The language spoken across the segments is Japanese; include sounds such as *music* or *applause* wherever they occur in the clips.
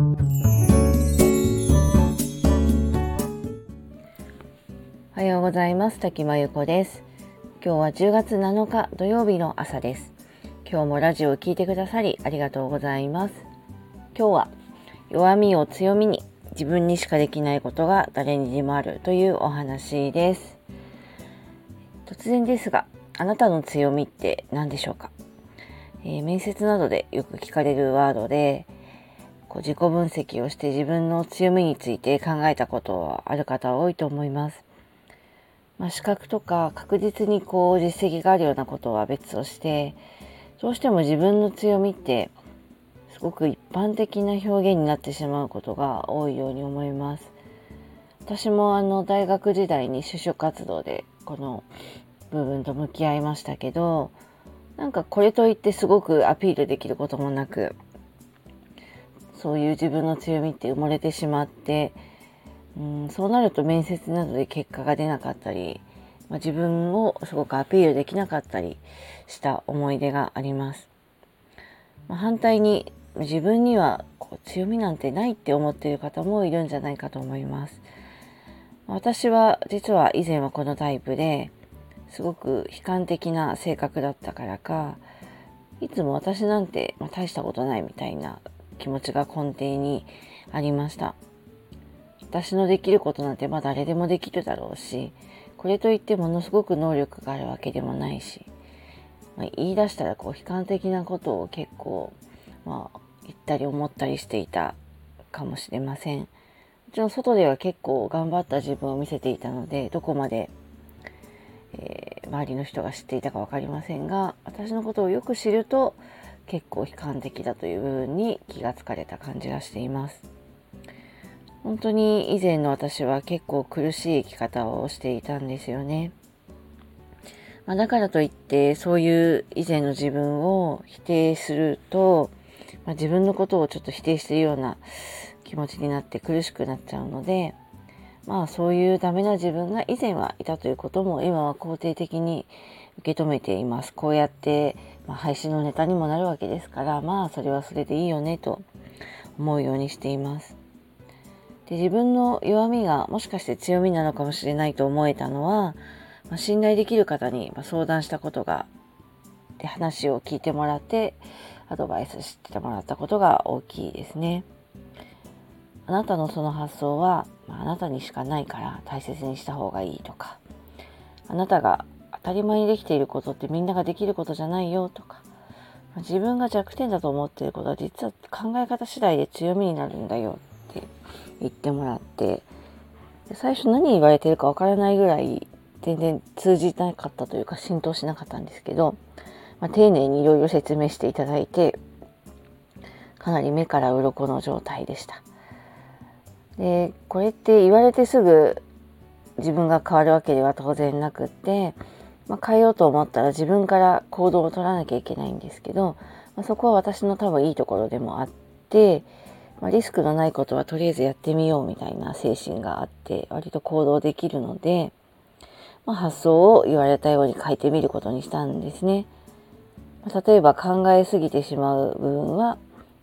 おはようございます。滝真由子です。今日は10月7日土曜日の朝です。今日もラジオを聞いてくださりありがとうございます。今日は弱みを強みに自分にしかできないことが誰にでもあるというお話です。突然ですがあなたの強みって何でしょうか、えー、面接などでよく聞かれるワードでこう自己分析をして自分の強みについて考えたことはある方は多いと思います。まあ、資格とか確実にこう実績があるようなことは別としてどうしても自分の強みってすごく一般的な表現になってしまうことが多いように思います。私もあの大学時代に就職活動でこの部分と向き合いましたけどなんかこれといってすごくアピールできることもなくそういう自分の強みって埋もれてしまって、うん、そうなると面接などで結果が出なかったり、まあ、自分をすごくアピールできなかったりした思い出があります。まあ、反対に自分にはこう強みなんてないって思っている方もいるんじゃないかと思います。私は実は以前はこのタイプですごく悲観的な性格だったからかいつも私なんて、まあ、大したことないみたいな気持ちが根底にありました。私のできることなんてまあ誰でもできるだろうし、これといってものすごく能力があるわけでもないし、まあ、言い出したらこう悲観的なことを結構、まあ、言ったり思ったりしていたかもしれません。もちろん外では結構頑張った自分を見せていたので、どこまで、えー、周りの人が知っていたか分かりませんが、私のことをよく知ると、結構悲観的だという部分に気がつかれた感じがしています。本当に以前の私は結構苦しい生き方をしていたんですよね。まあ、だからといってそういう以前の自分を否定すると、まあ、自分のことをちょっと否定しているような気持ちになって苦しくなっちゃうのでまあそういうダメな自分が以前はいたということも今は肯定的に受け止めています。こうやってまあ、配信のネタにもなるわけですからまあそれはそれでいいよねと思うようにしています。で自分の弱みがもしかして強みなのかもしれないと思えたのは、まあ、信頼できる方に相談したことがで話を聞いてもらってアドバイスしてもらったことが大きいですね。あなたのその発想は、まあ、あなたにしかないから大切にした方がいいとかあなたが当たり前にできていることってみんなができることじゃないよとか。自分が弱点だと思っていることは実は考え方次第で強みになるんだよって言ってもらって。最初何言われてるかわからないぐらい全然通じなかったというか浸透しなかったんですけど、まあ、丁寧にいろいろ説明していただいてかなり目から鱗の状態でした。でこれって言われてすぐ自分が変わるわけでは当然なくってまあ、変えようと思ったら自分から行動を取らなきゃいけないんですけど、まあ、そこは私の多分いいところでもあって、まあ、リスクのないことはとりあえずやってみようみたいな精神があって割と行動できるので、ま、発想を言われたように書いてみることにしたんですね。ま、例えば考えすぎてしまう部分は、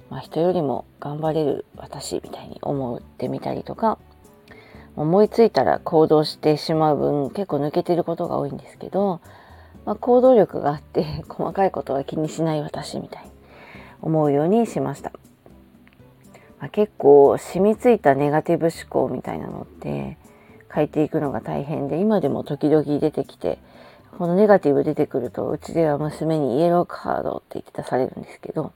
ま、人よりも頑張れる私みたいに思ってみたりとか思いついたら行動してしまう分結構抜けてることが多いんですけど、まあ、行動力があって *laughs* 細かいことは気にしない私みたいに思うようにしました。まあ、結構染みついたネガティブ思考みたいなのって書いていくのが大変で今でも時々出てきてこのネガティブ出てくるとうちでは娘にイエローカードって言って出されるんですけど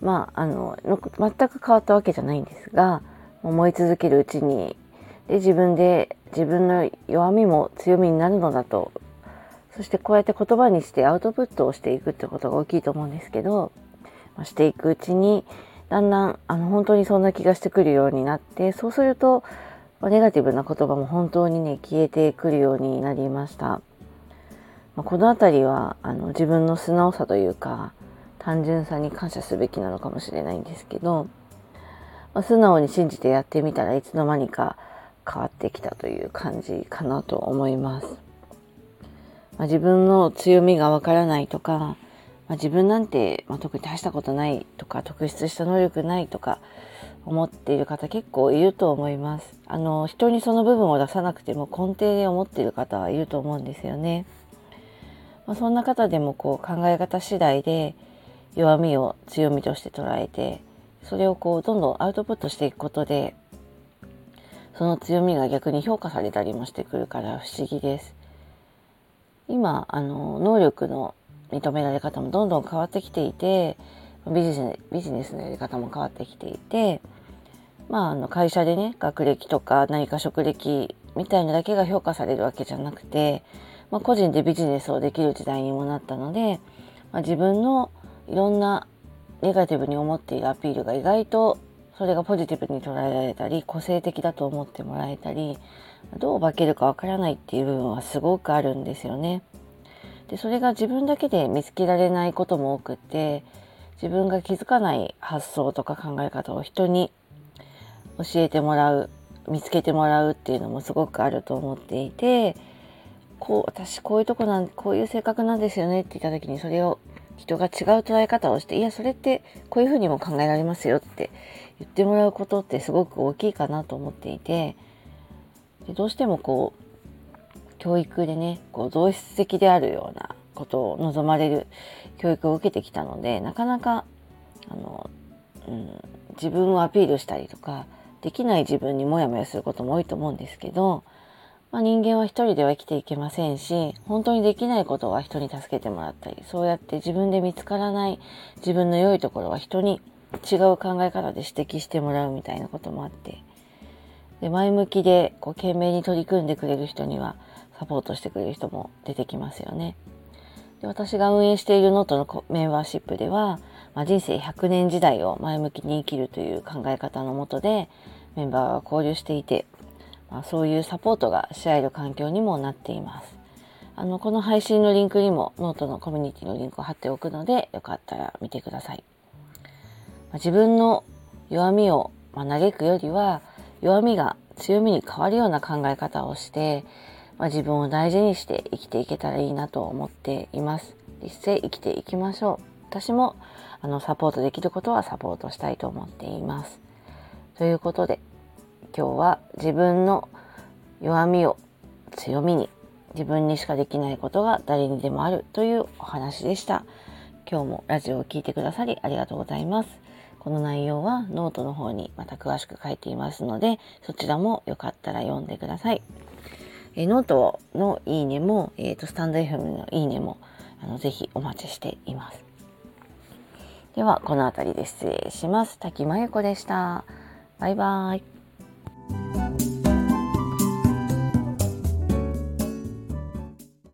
まああの全く変わったわけじゃないんですが思い続けるうちにで自分で自分の弱みも強みになるのだとそしてこうやって言葉にしてアウトプットをしていくってことが大きいと思うんですけど、ま、していくうちにだんだんあの本当にそんな気がしてくるようになってそうすると、ネガティブな言葉も本当にね消えてくるようになりました。まあ、この辺りはあの自分の素直さというか単純さに感謝すべきなのかもしれないんですけど、まあ、素直に信じてやってみたらいつの間にか変わってきたという感じかなと思います。まあ、自分の強みがわからないとか、まあ、自分なんて、まあ、特に大したことないとか特筆した能力ないとか思っている方結構いると思います。あの人にその部分を出さなくても根底で思っている方はいると思うんですよね。まあ、そんな方でもこう考え方次第で弱みを強みとして捉えてそれをこうどんどんアウトプットしていくことでその強みが逆に評価されたりもしてくるから不思議です。今あの能力の認められ方もどんどん変わってきていてビジネスビジネスのやり方も変わってきていてまああの会社でね学歴とか何か職歴みたいなだけが評価されるわけじゃなくて、まあ、個人でビジネスをできる時代にもなったので、まあ、自分のいろんなネガティブに思っているアピールが意外とそれがポジティブに捉えられたり個性的だと思ってもらえたりどう化けるかわからないっていう部分はすごくあるんですよね。でそれが自分だけで見つけられないことも多くって自分が気づかない発想とか考え方を人に教えてもらう見つけてもらうっていうのもすごくあると思っていてこう私こういうとこなんこういう性格なんですよねって言った時にそれを人が違う捉え方をしていやそれってこういうふうにも考えられますよって言ってもらうことってすごく大きいかなと思っていてでどうしてもこう教育でねこう同質的であるようなことを望まれる教育を受けてきたのでなかなかあの、うん、自分をアピールしたりとかできない自分にモヤモヤすることも多いと思うんですけど、まあ、人間は一人では生きていけませんし本当にできないことは人に助けてもらったりそうやって自分で見つからない自分の良いところは人に違う考え方で指摘してもらうみたいなこともあってで前向きでこう懸命に取り組んでくれる人にはサポートしてくれる人も出てきますよね。で私が運営しているノートのメンバーシップでは、まあ、人生100年時代を前向きに生きるという考え方のもとでメンバーが交流していて、あ、そういうサポートがし合える環境にもなっています。あのこの配信のリンクにもノートのコミュニティのリンクを貼っておくのでよかったら見てください。ま、自分の弱みを、ま、嘆くよりは弱みが強みに変わるような考え方をしてまあ、自分を大事にして生きていけたらいいなと思っています。一斉生きていきましょう。私もあのサポートできることはサポートしたいと思っています。ということで今日は自分の弱みを強みに自分にしかできないことが誰にでもあるというお話でした。今日もラジオを聴いてくださりありがとうございます。この内容はノートの方にまた詳しく書いていますのでそちらもよかったら読んでください。えノートのいいねも、えーと、 stand.fm のいいねもあのぜひお待ちしています。ではこの辺りで失礼します。滝真由子でした。バイバーイ。Thank you.